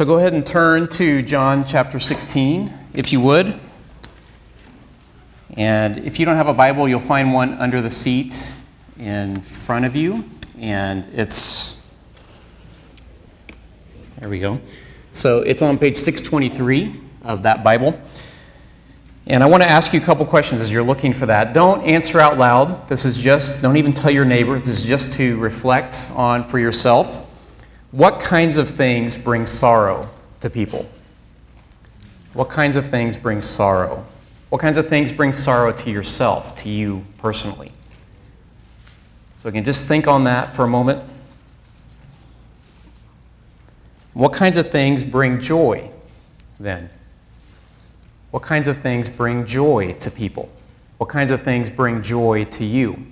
So go ahead and turn to John chapter 16, if you would. And if you don't have a Bible, you'll find one under the seat in front of you. And it's, there we go. So it's on page 623 of that Bible. And I want to ask you a couple questions as you're looking for that. Don't answer out loud. This is just, don't even tell your neighbor. This is just to reflect on for yourself. What kinds of things bring sorrow to people? What kinds of things bring sorrow? What kinds of things bring sorrow to yourself, to you personally? So again, just think on that for a moment. What kinds of things bring joy then? What kinds of things bring joy to people? What kinds of things bring joy to you?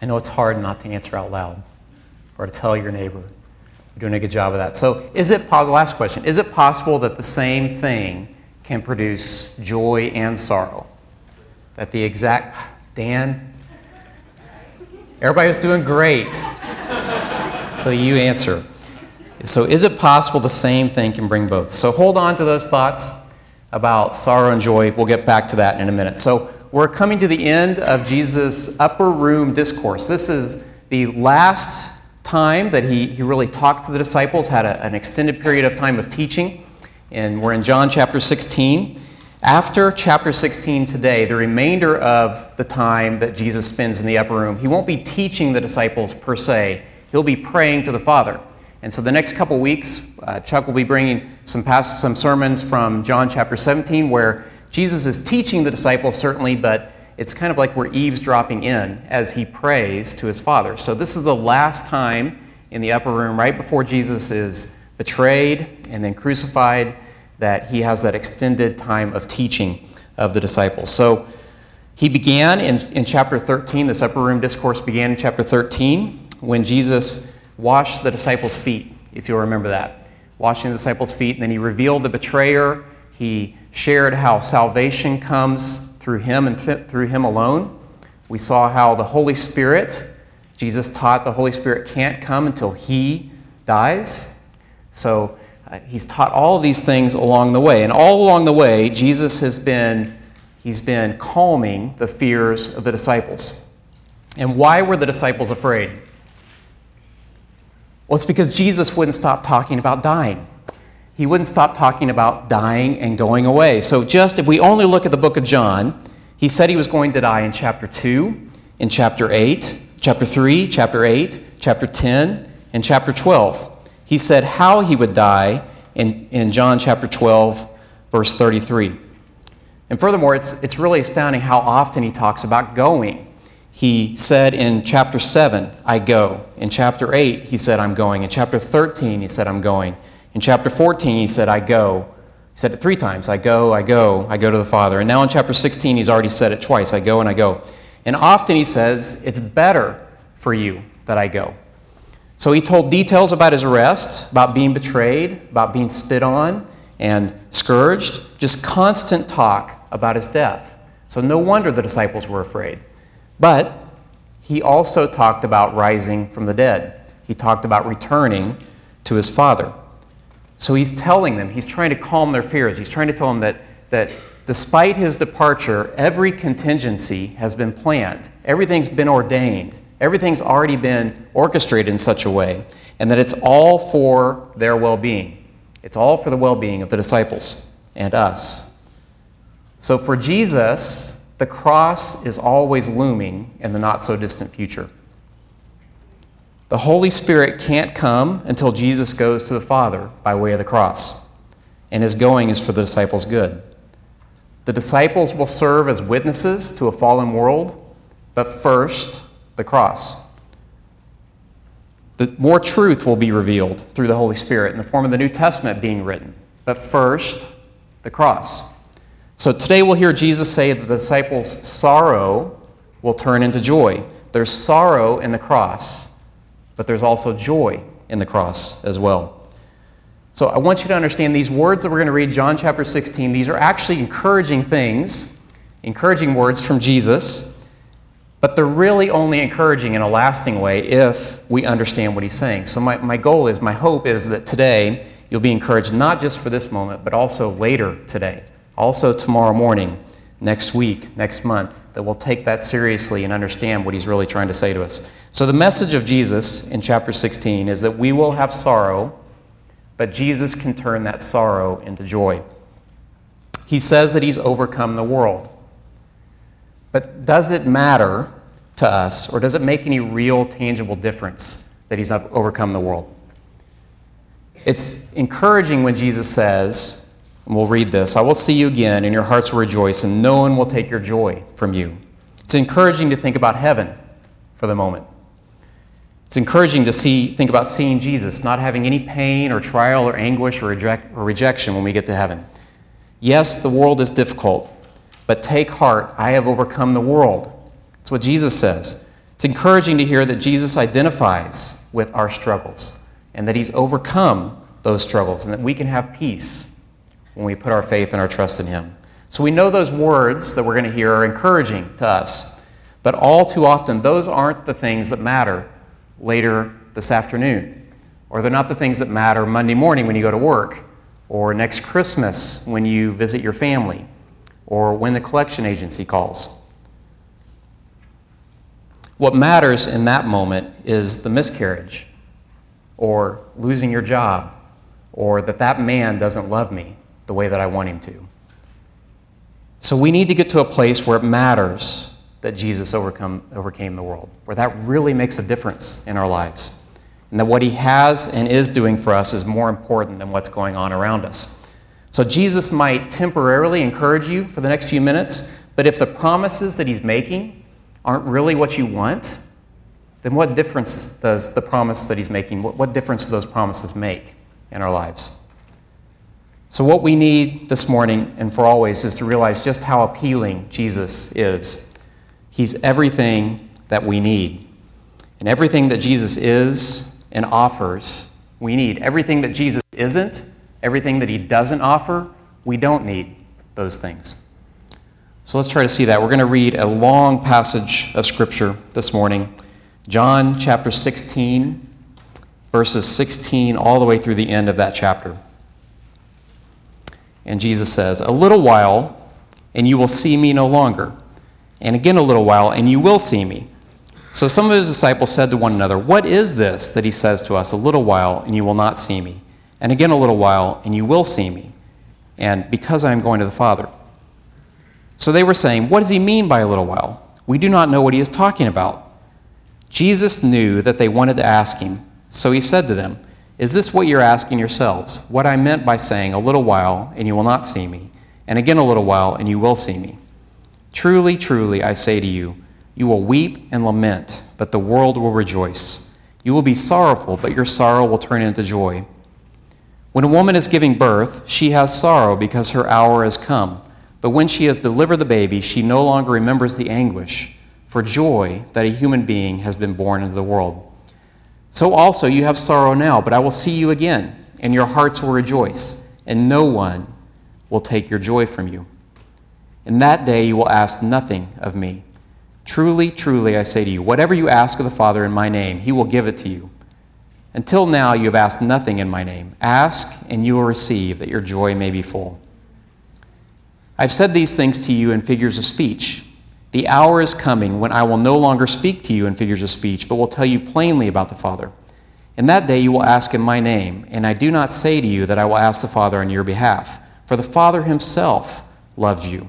I know it's hard not to answer out loud or to tell your neighbor. You're doing a good job of that. So, is it possible? Last question: Is it possible that the same thing can produce joy and sorrow? That the exact Dan, everybody was doing great until you answer. So, is it possible the same thing can bring both? So, hold on to those thoughts about sorrow and joy. We'll get back to that in a minute. So, we're coming to the end of Jesus' upper room discourse. This is the last time that he, he really talked to the disciples, had a, an extended period of time of teaching. And we're in John chapter 16. After chapter 16 today, the remainder of the time that Jesus spends in the upper room, he won't be teaching the disciples per se, he'll be praying to the Father. And so the next couple weeks, uh, Chuck will be bringing some, past, some sermons from John chapter 17 where Jesus is teaching the disciples, certainly, but it's kind of like we're eavesdropping in as he prays to his Father. So, this is the last time in the upper room, right before Jesus is betrayed and then crucified, that he has that extended time of teaching of the disciples. So, he began in, in chapter 13, this upper room discourse began in chapter 13 when Jesus washed the disciples' feet, if you'll remember that. Washing the disciples' feet, and then he revealed the betrayer. He shared how salvation comes through him and th- through him alone. We saw how the Holy Spirit, Jesus taught the Holy Spirit can't come until he dies. So uh, he's taught all these things along the way. And all along the way, Jesus has been he's been calming the fears of the disciples. And why were the disciples afraid? Well, it's because Jesus wouldn't stop talking about dying he wouldn't stop talking about dying and going away. So, just if we only look at the book of John, he said he was going to die in chapter 2, in chapter 8, chapter 3, chapter 8, chapter 10, and chapter 12. He said how he would die in, in John chapter 12, verse 33. And furthermore, it's, it's really astounding how often he talks about going. He said in chapter 7, I go. In chapter 8, he said, I'm going. In chapter 13, he said, I'm going. In chapter 14, he said, I go. He said it three times I go, I go, I go to the Father. And now in chapter 16, he's already said it twice I go and I go. And often he says, It's better for you that I go. So he told details about his arrest, about being betrayed, about being spit on and scourged, just constant talk about his death. So no wonder the disciples were afraid. But he also talked about rising from the dead. He talked about returning to his Father. So he's telling them, he's trying to calm their fears. He's trying to tell them that, that despite his departure, every contingency has been planned, everything's been ordained, everything's already been orchestrated in such a way, and that it's all for their well being. It's all for the well being of the disciples and us. So for Jesus, the cross is always looming in the not so distant future. The Holy Spirit can't come until Jesus goes to the Father by way of the cross, and his going is for the disciples' good. The disciples will serve as witnesses to a fallen world, but first, the cross. The more truth will be revealed through the Holy Spirit in the form of the New Testament being written, but first, the cross. So today we'll hear Jesus say that the disciples' sorrow will turn into joy. There's sorrow in the cross but there's also joy in the cross as well. So I want you to understand these words that we're going to read, John chapter 16, these are actually encouraging things, encouraging words from Jesus. But they're really only encouraging in a lasting way if we understand what he's saying. So, my, my goal is, my hope is that today you'll be encouraged not just for this moment, but also later today, also tomorrow morning, next week, next month, that we'll take that seriously and understand what he's really trying to say to us. So, the message of Jesus in chapter 16 is that we will have sorrow, but Jesus can turn that sorrow into joy. He says that he's overcome the world. But does it matter to us, or does it make any real, tangible difference that he's overcome the world? It's encouraging when Jesus says, and we'll read this I will see you again, and your hearts will rejoice, and no one will take your joy from you. It's encouraging to think about heaven for the moment. It's encouraging to see, think about seeing Jesus, not having any pain or trial or anguish or, reject, or rejection when we get to heaven. Yes, the world is difficult, but take heart, I have overcome the world. That's what Jesus says. It's encouraging to hear that Jesus identifies with our struggles and that he's overcome those struggles and that we can have peace when we put our faith and our trust in him. So we know those words that we're going to hear are encouraging to us, but all too often, those aren't the things that matter later this afternoon. Or they're not the things that matter Monday morning when you go to work, or next Christmas when you visit your family, or when the collection agency calls. What matters in that moment is the miscarriage, or losing your job, or that that man doesn't love me the way that I want him to. So we need to get to a place where it matters that Jesus overcome, overcame the world, where that really makes a difference in our lives. And that what he has and is doing for us is more important than what's going on around us. So Jesus might temporarily encourage you for the next few minutes, but if the promises that he's making aren't really what you want, then what difference does the promise that he's making, what, what difference do those promises make in our lives? So, what we need this morning and for always is to realize just how appealing Jesus is He's everything that we need. And everything that Jesus is and offers, we need. Everything that Jesus isn't, everything that he doesn't offer, we don't need those things. So let's try to see that. We're going to read a long passage of Scripture this morning John chapter 16, verses 16 all the way through the end of that chapter. And Jesus says, A little while, and you will see me no longer and again a little while, and you will see me. So some of his disciples said to one another, What is this that he says to us, A little while, and you will not see me? And again a little while, and you will see me. And because I am going to the Father. So they were saying, What does he mean by a little while? We do not know what he is talking about. Jesus knew that they wanted to ask him, so he said to them, Is this what you're asking yourselves? What I meant by saying, A little while, and you will not see me, and again a little while, and you will see me? Truly, truly, I say to you, you will weep and lament, but the world will rejoice. You will be sorrowful, but your sorrow will turn into joy. When a woman is giving birth, she has sorrow because her hour has come. But when she has delivered the baby, she no longer remembers the anguish for joy that a human being has been born into the world. So also you have sorrow now, but I will see you again, and your hearts will rejoice, and no one will take your joy from you. In that day you will ask nothing of me. Truly, truly, I say to you, whatever you ask of the Father in my name, he will give it to you. Until now you have asked nothing in my name. Ask, and you will receive, that your joy may be full. I've said these things to you in figures of speech. The hour is coming when I will no longer speak to you in figures of speech, but will tell you plainly about the Father. In that day you will ask in my name, and I do not say to you that I will ask the Father on your behalf, for the Father himself loves you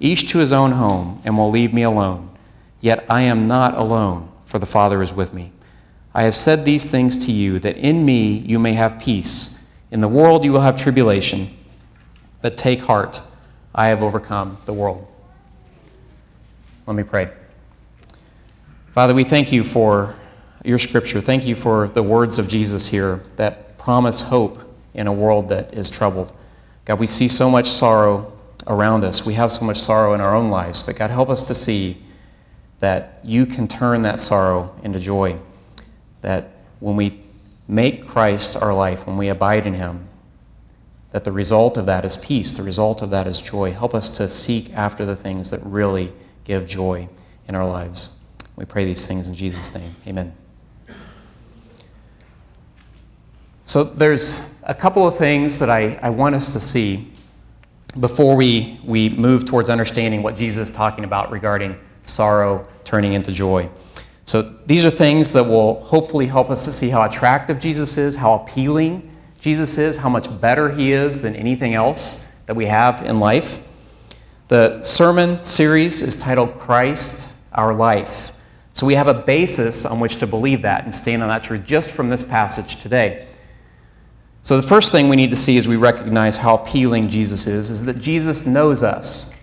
each to his own home, and will leave me alone. Yet I am not alone, for the Father is with me. I have said these things to you, that in me you may have peace. In the world you will have tribulation, but take heart, I have overcome the world. Let me pray. Father, we thank you for your scripture. Thank you for the words of Jesus here that promise hope in a world that is troubled. God, we see so much sorrow around us. We have so much sorrow in our own lives, but God, help us to see that you can turn that sorrow into joy. That when we make Christ our life, when we abide in him, that the result of that is peace, the result of that is joy. Help us to seek after the things that really give joy in our lives. We pray these things in Jesus' name. Amen. So there's a couple of things that I, I want us to see before we, we move towards understanding what Jesus is talking about regarding sorrow turning into joy. So these are things that will hopefully help us to see how attractive Jesus is, how appealing Jesus is, how much better he is than anything else that we have in life. The sermon series is titled Christ, Our Life. So we have a basis on which to believe that and stand on that truth just from this passage today. So the first thing we need to see as we recognize how appealing Jesus is is that Jesus knows us.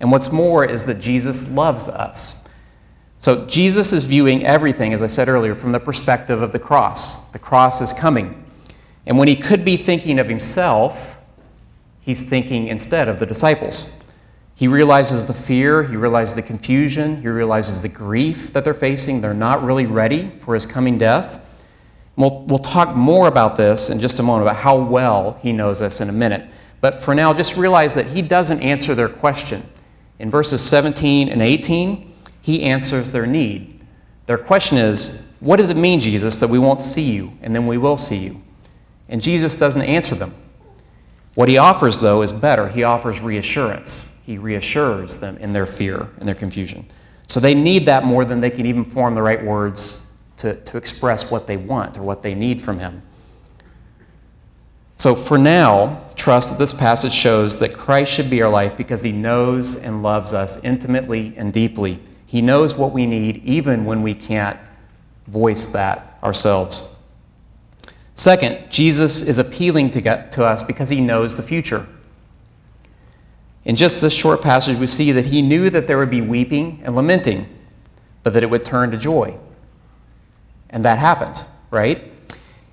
And what's more is that Jesus loves us. So Jesus is viewing everything, as I said earlier, from the perspective of the cross. The cross is coming. And when he could be thinking of himself, he's thinking instead of the disciples. He realizes the fear, he realizes the confusion, he realizes the grief that they're facing. They're not really ready for his coming death. We'll, we'll talk more about this in just a moment, about how well he knows us in a minute. But for now, just realize that he doesn't answer their question. In verses 17 and 18, he answers their need. Their question is, What does it mean, Jesus, that we won't see you and then we will see you? And Jesus doesn't answer them. What he offers, though, is better. He offers reassurance. He reassures them in their fear and their confusion. So they need that more than they can even form the right words to, to express what they want or what they need from him. So for now, trust that this passage shows that Christ should be our life because he knows and loves us intimately and deeply. He knows what we need even when we can't voice that ourselves. Second, Jesus is appealing to, get, to us because he knows the future. In just this short passage, we see that he knew that there would be weeping and lamenting, but that it would turn to joy. And that happened, right?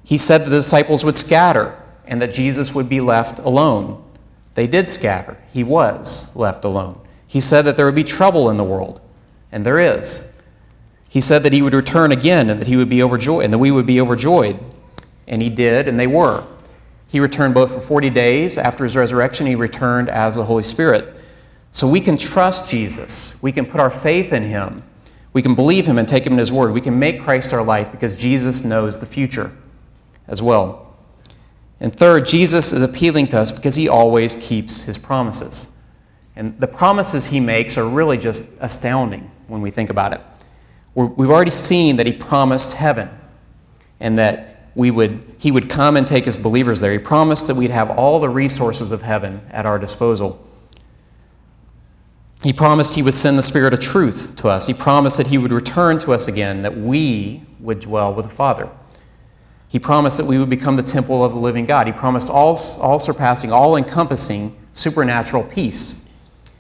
He said the disciples would scatter and that Jesus would be left alone. They did scatter. He was left alone. He said that there would be trouble in the world, and there is. He said that he would return again and that he would be overjoyed and that we would be overjoyed. And he did, and they were. He returned both for 40 days. After his resurrection, he returned as the Holy Spirit. So we can trust Jesus. We can put our faith in him. We can believe him and take him in his word. We can make Christ our life because Jesus knows the future as well. And third, Jesus is appealing to us because he always keeps his promises. And the promises he makes are really just astounding when we think about it. we have already seen that he promised heaven and that we would, he would come and take his believers there. He promised that we'd have all the resources of heaven at our disposal. He promised he would send the Spirit of truth to us. He promised that he would return to us again, that we would dwell with the Father. He promised that we would become the temple of the living God. He promised all, all surpassing, all encompassing supernatural peace.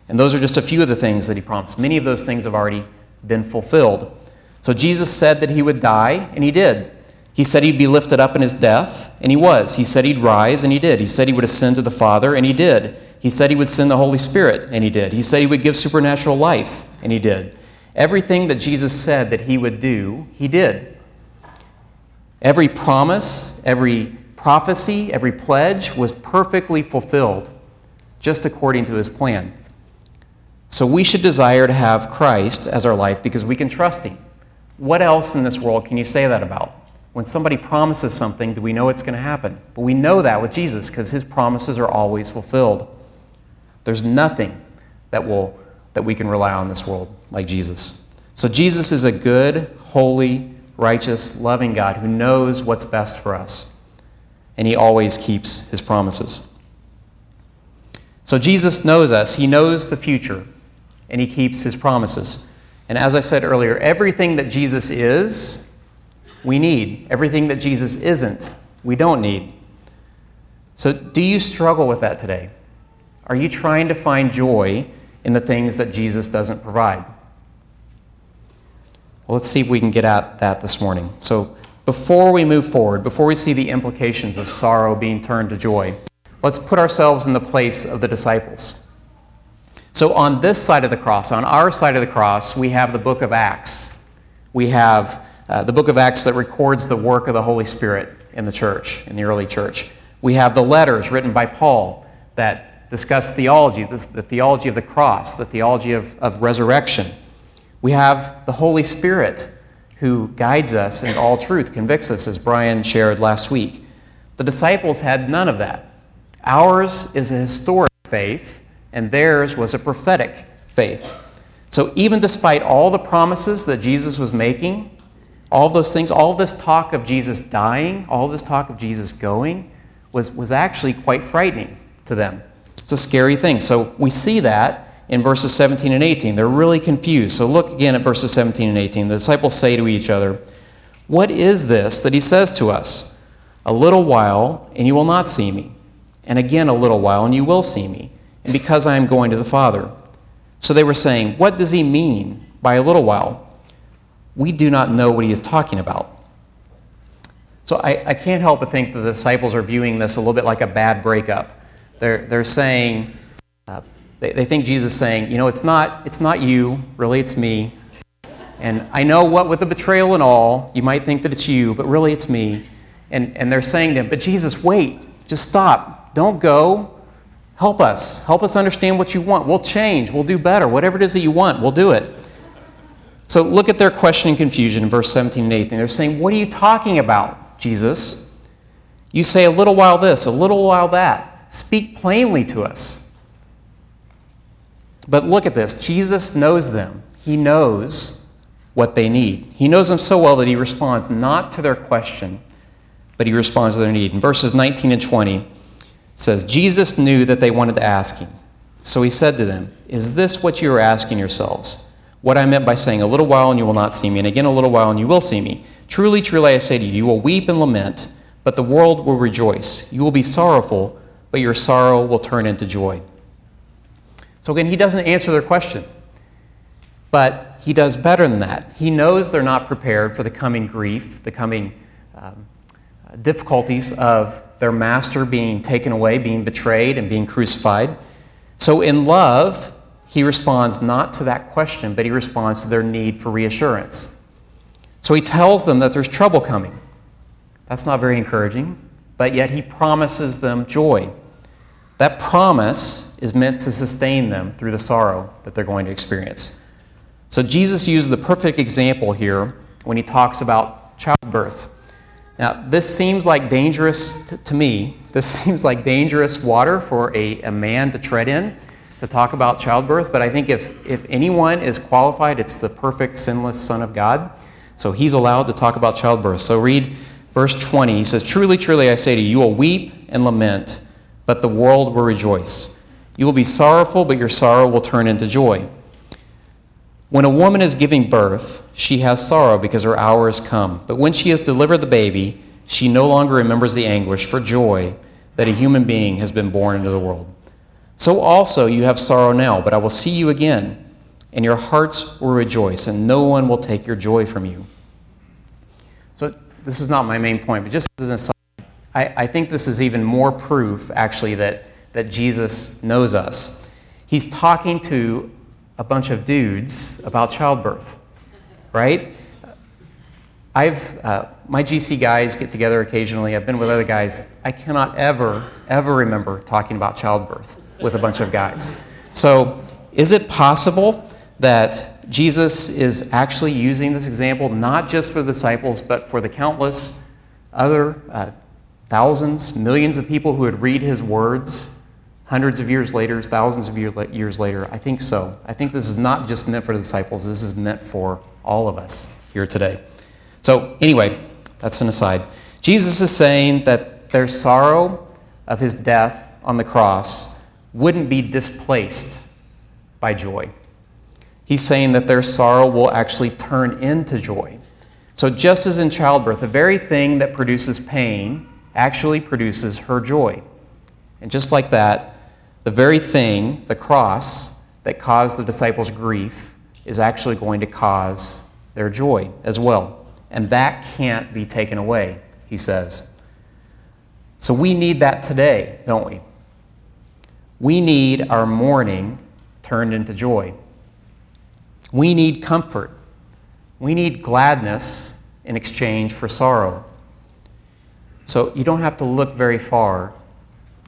And those are just a few of the things that he promised. Many of those things have already been fulfilled. So Jesus said that he would die, and he did. He said he'd be lifted up in his death, and he was. He said he'd rise, and he did. He said he would ascend to the Father, and he did. He said he would send the Holy Spirit, and he did. He said he would give supernatural life, and he did. Everything that Jesus said that he would do, he did. Every promise, every prophecy, every pledge was perfectly fulfilled just according to his plan. So we should desire to have Christ as our life because we can trust him. What else in this world can you say that about? When somebody promises something, do we know it's going to happen? But we know that with Jesus because his promises are always fulfilled. There's nothing that will that we can rely on in this world like Jesus. So Jesus is a good, holy, righteous, loving God who knows what's best for us. And he always keeps his promises. So Jesus knows us, he knows the future, and he keeps his promises. And as I said earlier, everything that Jesus is we need. Everything that Jesus isn't, we don't need. So, do you struggle with that today? Are you trying to find joy in the things that Jesus doesn't provide? Well, let's see if we can get at that this morning. So, before we move forward, before we see the implications of sorrow being turned to joy, let's put ourselves in the place of the disciples. So, on this side of the cross, on our side of the cross, we have the book of Acts. We have uh, the book of Acts that records the work of the Holy Spirit in the church, in the early church. We have the letters written by Paul that discuss theology, the, the theology of the cross, the theology of, of resurrection. We have the Holy Spirit who guides us in all truth, convicts us, as Brian shared last week. The disciples had none of that. Ours is a historic faith, and theirs was a prophetic faith. So, even despite all the promises that Jesus was making, all those things, all this talk of Jesus dying, all this talk of Jesus going, was, was actually quite frightening to them. It's a scary thing. So, we see that in verses 17 and 18. They're really confused. So look again at verses 17 and 18. The disciples say to each other, What is this that he says to us? A little while, and you will not see me. And again, a little while, and you will see me. And because I am going to the Father. So they were saying, What does he mean by a little while? We do not know what he is talking about. So I, I can't help but think that the disciples are viewing this a little bit like a bad breakup. They're, they're saying, uh, they, they think Jesus is saying, you know, it's not, it's not you, really it's me. And I know what with the betrayal and all, you might think that it's you, but really it's me. And, and they're saying to him, but Jesus, wait, just stop. Don't go. Help us. Help us understand what you want. We'll change. We'll do better. Whatever it is that you want, we'll do it. So look at their question and confusion in verse 17 and 18. They're saying, What are you talking about, Jesus? You say a little while this, a little while that. Speak plainly to us. But look at this Jesus knows them, He knows what they need. He knows them so well that He responds not to their question, but He responds to their need. In verses 19 and 20, it says, Jesus knew that they wanted to ask Him. So He said to them, Is this what you are asking yourselves? What I meant by saying, A little while and you will not see me, and again a little while and you will see me. Truly, truly, I say to you, you will weep and lament, but the world will rejoice. You will be sorrowful, but your sorrow will turn into joy. So again, he doesn't answer their question. But he does better than that. He knows they're not prepared for the coming grief, the coming um, difficulties of their master being taken away, being betrayed, and being crucified. So, in love, he responds not to that question, but he responds to their need for reassurance. So, he tells them that there's trouble coming. That's not very encouraging, but yet he promises them joy. That promise is meant to sustain them through the sorrow that they're going to experience. So Jesus used the perfect example here when he talks about childbirth. Now, this seems like dangerous to, to me. This seems like dangerous water for a, a man to tread in to talk about childbirth, but I think if, if anyone is qualified, it's the perfect, sinless Son of God. So he's allowed to talk about childbirth. So read verse 20. He says, Truly, truly, I say to you, you will weep and lament but the world will rejoice. You will be sorrowful, but your sorrow will turn into joy. When a woman is giving birth, she has sorrow because her hour has come. But when she has delivered the baby, she no longer remembers the anguish for joy that a human being has been born into the world. So also you have sorrow now, but I will see you again, and your hearts will rejoice, and no one will take your joy from you. So this is not my main point, but just as an aside, I, I think this is even more proof, actually, that, that Jesus knows us. He's talking to a bunch of dudes about childbirth, right? I've, uh, my GC guys get together occasionally. I've been with other guys. I cannot ever, ever remember talking about childbirth with a bunch of guys. So, is it possible that Jesus is actually using this example not just for the disciples, but for the countless other uh, thousands, millions of people who would read his words hundreds of years later, thousands of years later? I think so. I think this is not just meant for the disciples, this is meant for all of us here today. So, anyway, that's an aside. Jesus is saying that their sorrow of his death on the cross wouldn't be displaced by joy. He's saying that their sorrow will actually turn into joy. So, just as in childbirth, the very thing that produces pain actually produces her joy. And just like that, the very thing, the cross, that caused the disciples grief is actually going to cause their joy as well. And that can't be taken away, he says. So we need that today, don't we? We need our mourning turned into joy. We need comfort. We need gladness in exchange for sorrow. So you don't have to look very far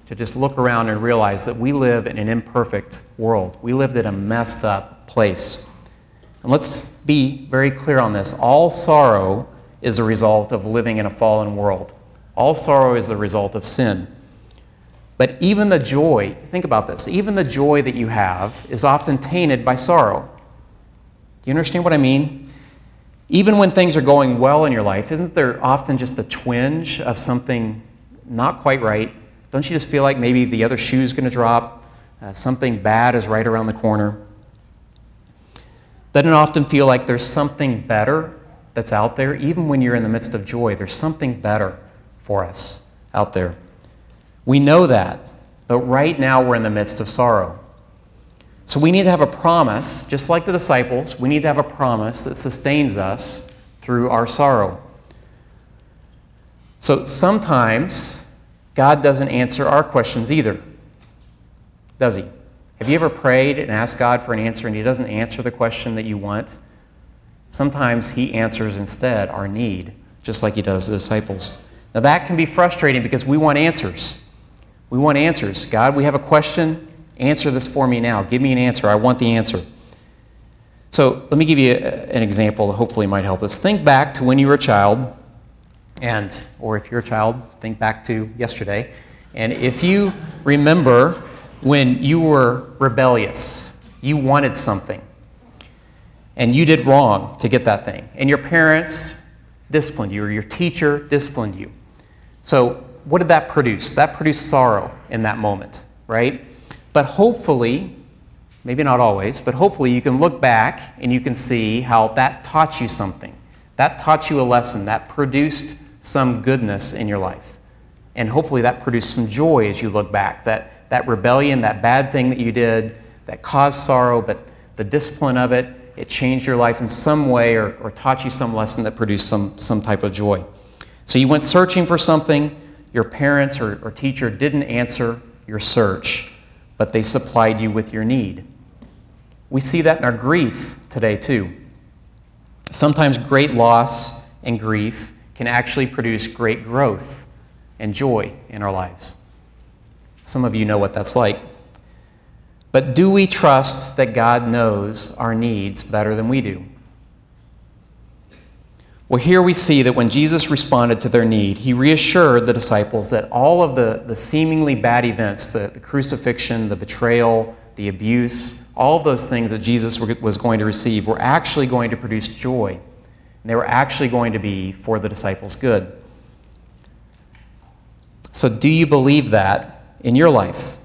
to just look around and realize that we live in an imperfect world. We live in a messed up place. And let's be very clear on this. All sorrow is a result of living in a fallen world. All sorrow is the result of sin. But even the joy, think about this, even the joy that you have is often tainted by sorrow. Do you understand what I mean? Even when things are going well in your life, isn't there often just a twinge of something not quite right? Don't you just feel like maybe the other shoe is going to drop? Uh, something bad is right around the corner? Doesn't it often feel like there's something better that's out there? Even when you're in the midst of joy, there's something better for us out there. We know that, but right now we're in the midst of sorrow. So we need to have a promise, just like the disciples, we need to have a promise that sustains us through our sorrow. So sometimes God doesn't answer our questions either, does He? Have you ever prayed and asked God for an answer and He doesn't answer the question that you want? Sometimes He answers instead our need, just like He does the disciples. Now that can be frustrating because we want answers. We want answers. God, we have a question. Answer this for me now. Give me an answer. I want the answer. So let me give you an example that hopefully might help us. Think back to when you were a child, and or if you're a child, think back to yesterday. And if you remember when you were rebellious, you wanted something, and you did wrong to get that thing, and your parents disciplined you, or your teacher disciplined you. So what did that produce? That produced sorrow in that moment, right? But hopefully, maybe not always, but hopefully you can look back and you can see how that taught you something. That taught you a lesson. That produced some goodness in your life. And hopefully that produced some joy as you look back. That, that rebellion, that bad thing that you did, that caused sorrow, but the discipline of it, it changed your life in some way or, or taught you some lesson that produced some, some type of joy. So you went searching for something, your parents or, or teacher didn't answer your search, but they supplied you with your need. We see that in our grief today, too. Sometimes great loss and grief can actually produce great growth and joy in our lives. Some of you know what that's like. But do we trust that God knows our needs better than we do? Well, here we see that when Jesus responded to their need, he reassured the disciples that all of the, the seemingly bad events, the, the crucifixion, the betrayal, the abuse, all of those things that Jesus was going to receive were actually going to produce joy. And they were actually going to be for the disciples' good. So, do you believe that in your life?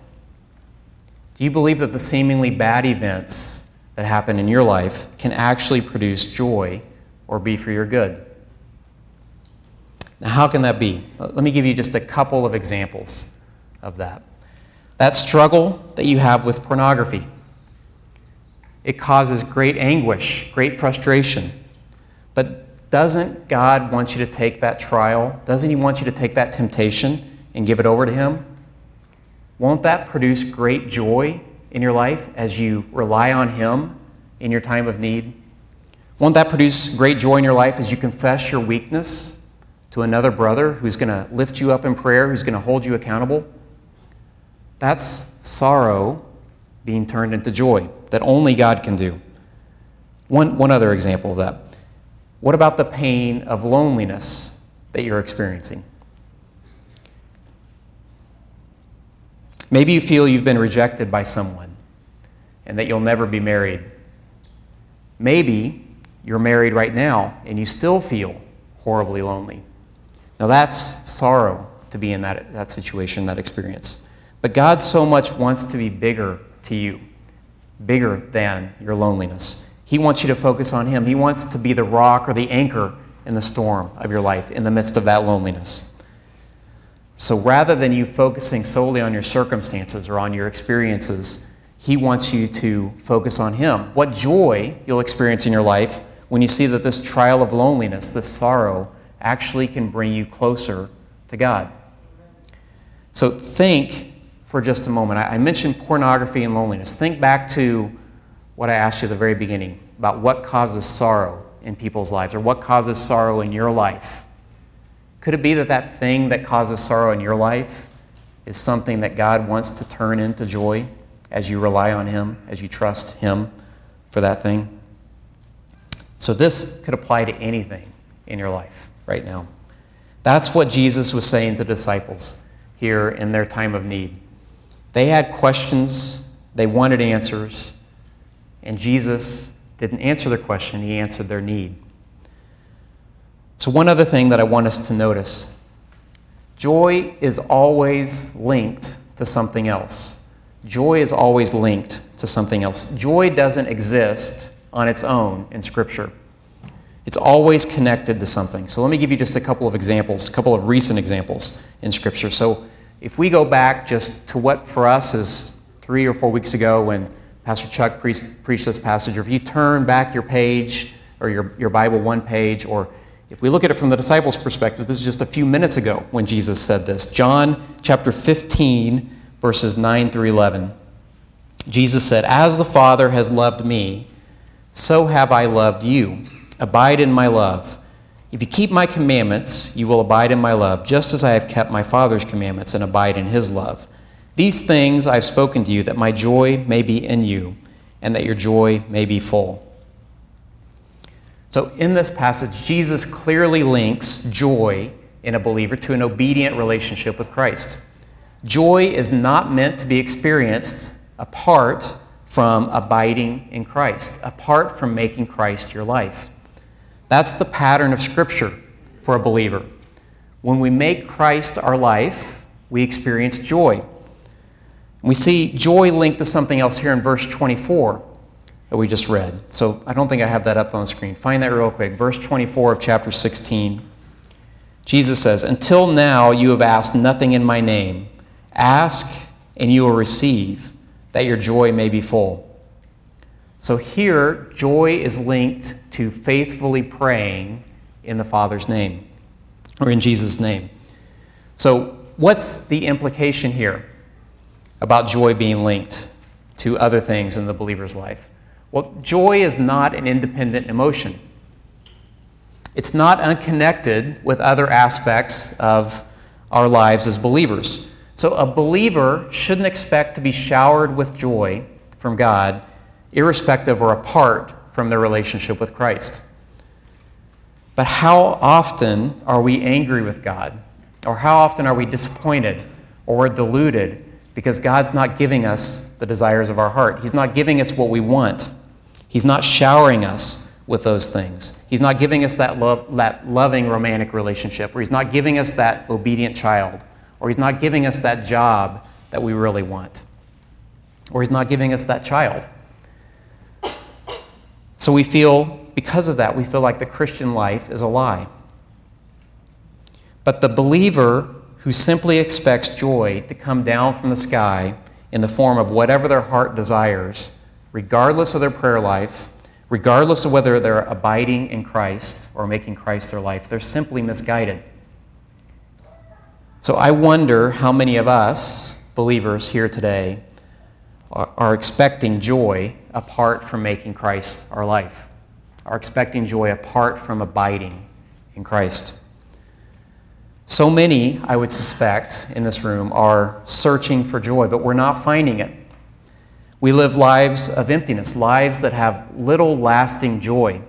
Do you believe that the seemingly bad events that happen in your life can actually produce joy or be for your good. Now, how can that be? Let me give you just a couple of examples of that. That struggle that you have with pornography. It causes great anguish, great frustration. But doesn't God want you to take that trial? Doesn't He want you to take that temptation and give it over to Him? Won't that produce great joy in your life as you rely on Him in your time of need? Won't that produce great joy in your life as you confess your weakness to another brother who's going to lift you up in prayer, who's going to hold you accountable? That's sorrow being turned into joy that only God can do. One, one other example of that. What about the pain of loneliness that you're experiencing? Maybe you feel you've been rejected by someone and that you'll never be married. Maybe you're married right now and you still feel horribly lonely. Now, that's sorrow to be in that, that situation, that experience. But God so much wants to be bigger to you, bigger than your loneliness. He wants you to focus on Him. He wants to be the rock or the anchor in the storm of your life in the midst of that loneliness. So rather than you focusing solely on your circumstances or on your experiences, He wants you to focus on Him. What joy you'll experience in your life when you see that this trial of loneliness, this sorrow, actually can bring you closer to God. So think for just a moment. I mentioned pornography and loneliness. Think back to what I asked you at the very beginning about what causes sorrow in people's lives or what causes sorrow in your life. Could it be that that thing that causes sorrow in your life is something that God wants to turn into joy as you rely on Him, as you trust Him for that thing? So, this could apply to anything in your life right now. That's what Jesus was saying to disciples here in their time of need. They had questions, they wanted answers, and Jesus didn't answer their question, He answered their need. So, one other thing that I want us to notice joy is always linked to something else. Joy is always linked to something else. Joy doesn't exist on its own in Scripture. It's always connected to something. So let me give you just a couple of examples, a couple of recent examples in Scripture. So if we go back just to what for us is three or four weeks ago when Pastor Chuck preached, preached this passage, or if you turn back your page or your, your Bible one page, or if we look at it from the disciples' perspective, this is just a few minutes ago when Jesus said this. John chapter 15, verses 9 through 11. Jesus said, As the Father has loved me, so have I loved you. Abide in my love. If you keep my commandments, you will abide in my love, just as I have kept my Father's commandments and abide in his love. These things I have spoken to you, that my joy may be in you, and that your joy may be full. So, in this passage, Jesus clearly links joy in a believer to an obedient relationship with Christ. Joy is not meant to be experienced apart from abiding in Christ, apart from making Christ your life. That's the pattern of Scripture for a believer. When we make Christ our life, we experience joy. We see joy linked to something else here in verse 24 that we just read. So I don't think I have that up on the screen. Find that real quick. Verse 24 of chapter 16. Jesus says, Until now you have asked nothing in my name. Ask and you will receive, that your joy may be full. So here, joy is linked to faithfully praying in the Father's name or in Jesus' name. So, what's the implication here about joy being linked to other things in the believer's life? Well, joy is not an independent emotion. It's not unconnected with other aspects of our lives as believers. So, a believer shouldn't expect to be showered with joy from God irrespective or apart from their relationship with Christ. But how often are we angry with God? Or how often are we disappointed or deluded because God's not giving us the desires of our heart? He's not giving us what we want. He's not showering us with those things. He's not giving us that, love, that loving romantic relationship, or He's not giving us that obedient child, or He's not giving us that job that we really want, or He's not giving us that child. So we feel, because of that, we feel like the Christian life is a lie. But the believer who simply expects joy to come down from the sky in the form of whatever their heart desires, regardless of their prayer life, regardless of whether they're abiding in Christ or making Christ their life, they're simply misguided. So I wonder how many of us, believers here today, are, are expecting joy apart from making Christ our life, are expecting joy apart from abiding in Christ. So many, I would suspect, in this room are searching for joy, but we're not finding it. We live lives of emptiness, lives that have little lasting joy.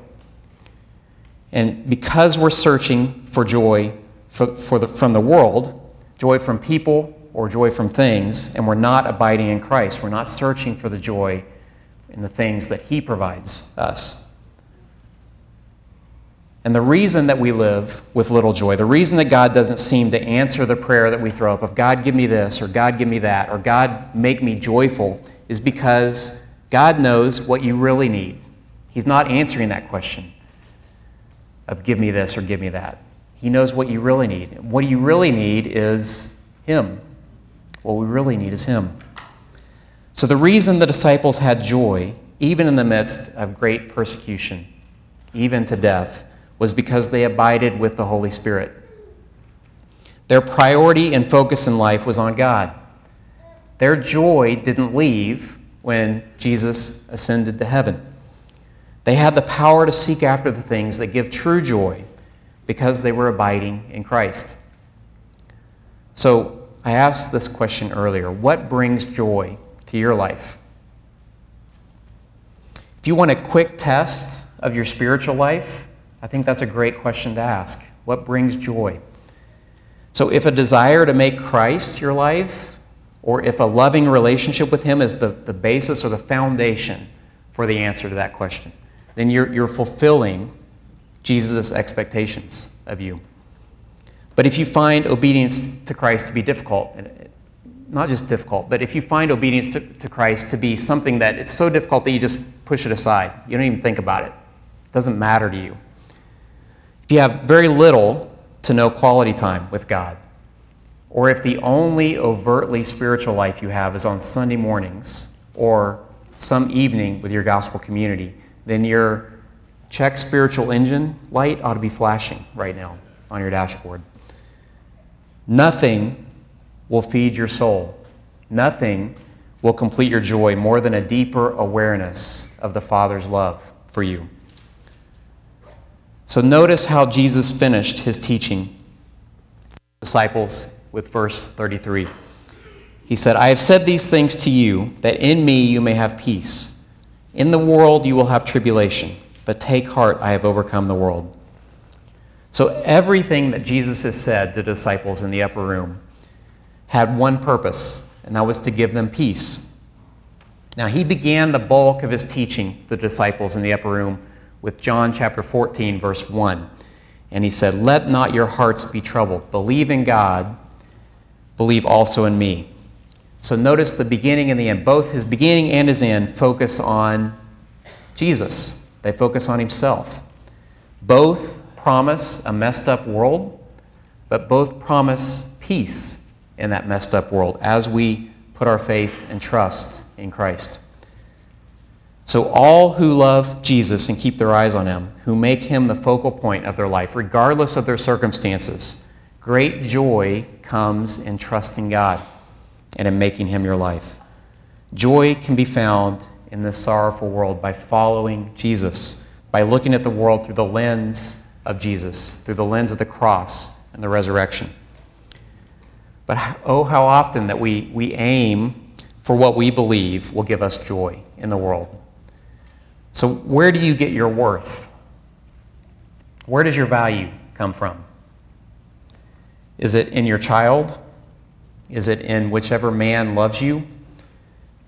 And because we're searching for joy for, for the, from the world, joy from people, or joy from things, and we're not abiding in Christ. We're not searching for the joy in the things that He provides us. And the reason that we live with little joy, the reason that God doesn't seem to answer the prayer that we throw up of God, give me this, or God, give me that, or God, make me joyful, is because God knows what you really need. He's not answering that question of give me this or give me that. He knows what you really need. What you really need is Him. What we really need is Him. So, the reason the disciples had joy, even in the midst of great persecution, even to death, was because they abided with the Holy Spirit. Their priority and focus in life was on God. Their joy didn't leave when Jesus ascended to heaven. They had the power to seek after the things that give true joy because they were abiding in Christ. So I asked this question earlier What brings joy to your life? If you want a quick test of your spiritual life, I think that's a great question to ask. What brings joy? So, if a desire to make Christ your life, or if a loving relationship with Him is the, the basis or the foundation for the answer to that question, then you're, you're fulfilling Jesus' expectations of you. But if you find obedience to Christ to be difficult, not just difficult, but if you find obedience to, to Christ to be something that it's so difficult that you just push it aside, you don't even think about it, it doesn't matter to you. If you have very little to no quality time with God, or if the only overtly spiritual life you have is on Sunday mornings or some evening with your gospel community, then your check spiritual engine light ought to be flashing right now on your dashboard. Nothing will feed your soul. Nothing will complete your joy more than a deeper awareness of the Father's love for you. So notice how Jesus finished his teaching disciples with verse 33. He said, I have said these things to you that in me you may have peace. In the world you will have tribulation, but take heart, I have overcome the world. So everything that Jesus has said to the disciples in the upper room had one purpose, and that was to give them peace. Now, he began the bulk of his teaching, the disciples in the upper room, with John chapter 14, verse 1. And he said, Let not your hearts be troubled. Believe in God, believe also in me. So notice the beginning and the end. Both his beginning and his end focus on Jesus, they focus on himself. Both promise a messed up world, but both promise peace in that messed up world as we put our faith and trust in Christ. So, all who love Jesus and keep their eyes on him, who make him the focal point of their life, regardless of their circumstances, great joy comes in trusting God and in making him your life. Joy can be found in this sorrowful world by following Jesus, by looking at the world through the lens of Jesus, through the lens of the cross and the resurrection. But oh, how often that we, we aim for what we believe will give us joy in the world. So, where do you get your worth? Where does your value come from? Is it in your child? Is it in whichever man loves you?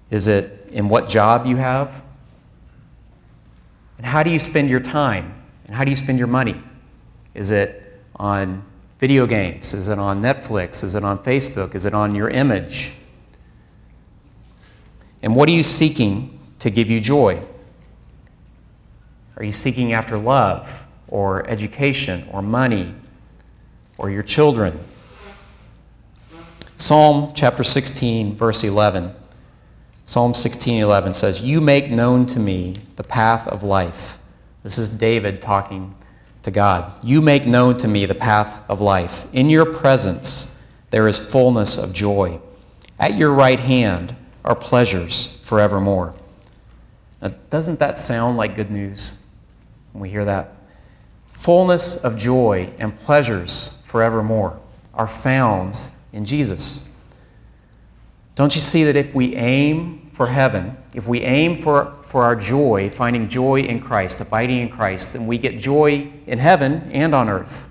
Is it in what job you have? And how do you spend your time? And how do you spend your money? Is it on video games? Is it on Netflix? Is it on Facebook? Is it on your image? And what are you seeking to give you joy? Are you seeking after love or education or money or your children? Psalm chapter 16, verse 11. Psalm 16:11 says, You make known to me the path of life. This is David talking to God. You make known to me the path of life. In your presence there is fullness of joy. At your right hand are pleasures forevermore. Now, doesn't that sound like good news when we hear that? Fullness of joy and pleasures forevermore are found in Jesus. Don't you see that if we aim for heaven, if we aim for, for our joy, finding joy in Christ, abiding in Christ, then we get joy in heaven and on earth.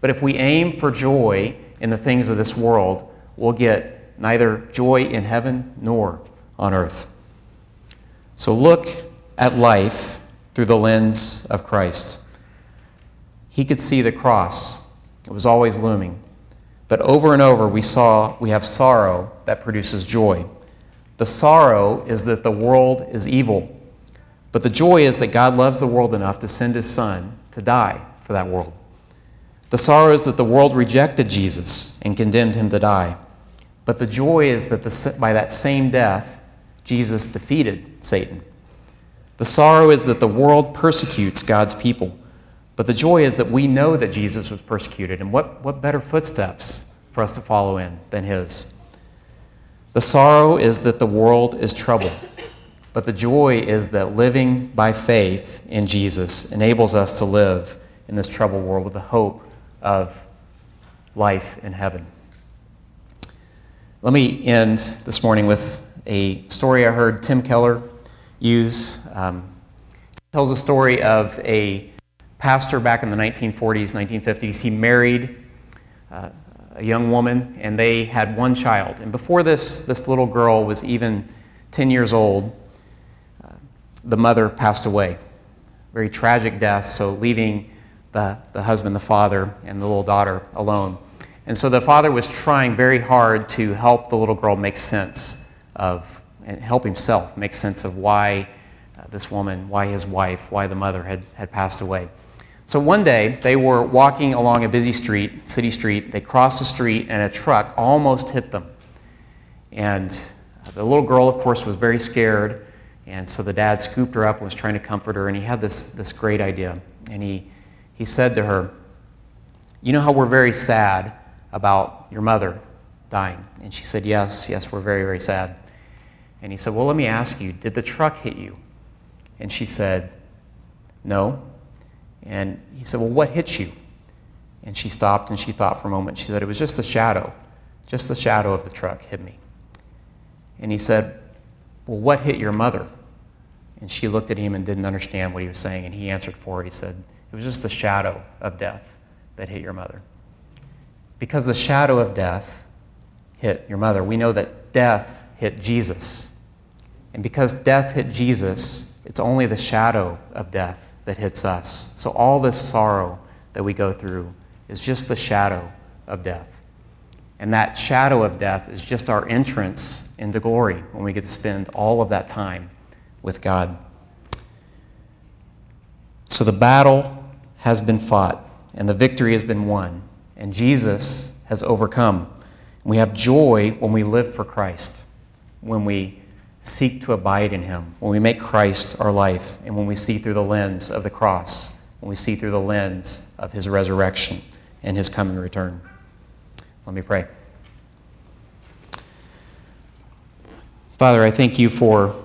But if we aim for joy in the things of this world, we'll get neither joy in heaven nor on earth. So look at life through the lens of Christ. He could see the cross, it was always looming. But over and over, we saw we have sorrow that produces joy. The sorrow is that the world is evil, but the joy is that God loves the world enough to send his son to die for that world. The sorrow is that the world rejected Jesus and condemned him to die. But the joy is that the, by that same death, Jesus defeated Satan. The sorrow is that the world persecutes God's people. But the joy is that we know that Jesus was persecuted. And what, what better footsteps for us to follow in than his? The sorrow is that the world is troubled. But the joy is that living by faith in Jesus enables us to live in this troubled world with the hope of life in heaven. Let me end this morning with a story I heard Tim Keller use. Um, tells the story of a pastor back in the 1940s, 1950s. He married uh, a young woman, and they had one child. And before this, this little girl was even 10 years old, uh, the mother passed away. Very tragic death, so leaving the, the husband, the father, and the little daughter alone. And so the father was trying very hard to help the little girl make sense of, and help himself make sense of why uh, this woman, why his wife, why the mother had, had passed away. So one day, they were walking along a busy street, city street. They crossed the street, and a truck almost hit them. And the little girl, of course, was very scared. And so the dad scooped her up and was trying to comfort her. And he had this, this great idea. And he, he said to her, You know how we're very sad about your mother dying? And she said, Yes, yes, we're very, very sad. And he said, Well, let me ask you, did the truck hit you? And she said, No. And he said, Well, what hit you? And she stopped and she thought for a moment. She said, It was just the shadow. Just the shadow of the truck hit me. And he said, Well, what hit your mother? And she looked at him and didn't understand what he was saying. And he answered for her. He said, It was just the shadow of death that hit your mother. Because the shadow of death hit your mother, we know that death hit Jesus. And because death hit Jesus, it's only the shadow of death that hits us. So all this sorrow that we go through is just the shadow of death. And that shadow of death is just our entrance into glory when we get to spend all of that time with God. So the battle has been fought, and the victory has been won, and Jesus has overcome. We have joy when we live for Christ, when we seek to abide in Him, when we make Christ our life, and when we see through the lens of the cross, when we see through the lens of His resurrection and His coming return. Let me pray. Father, I thank you for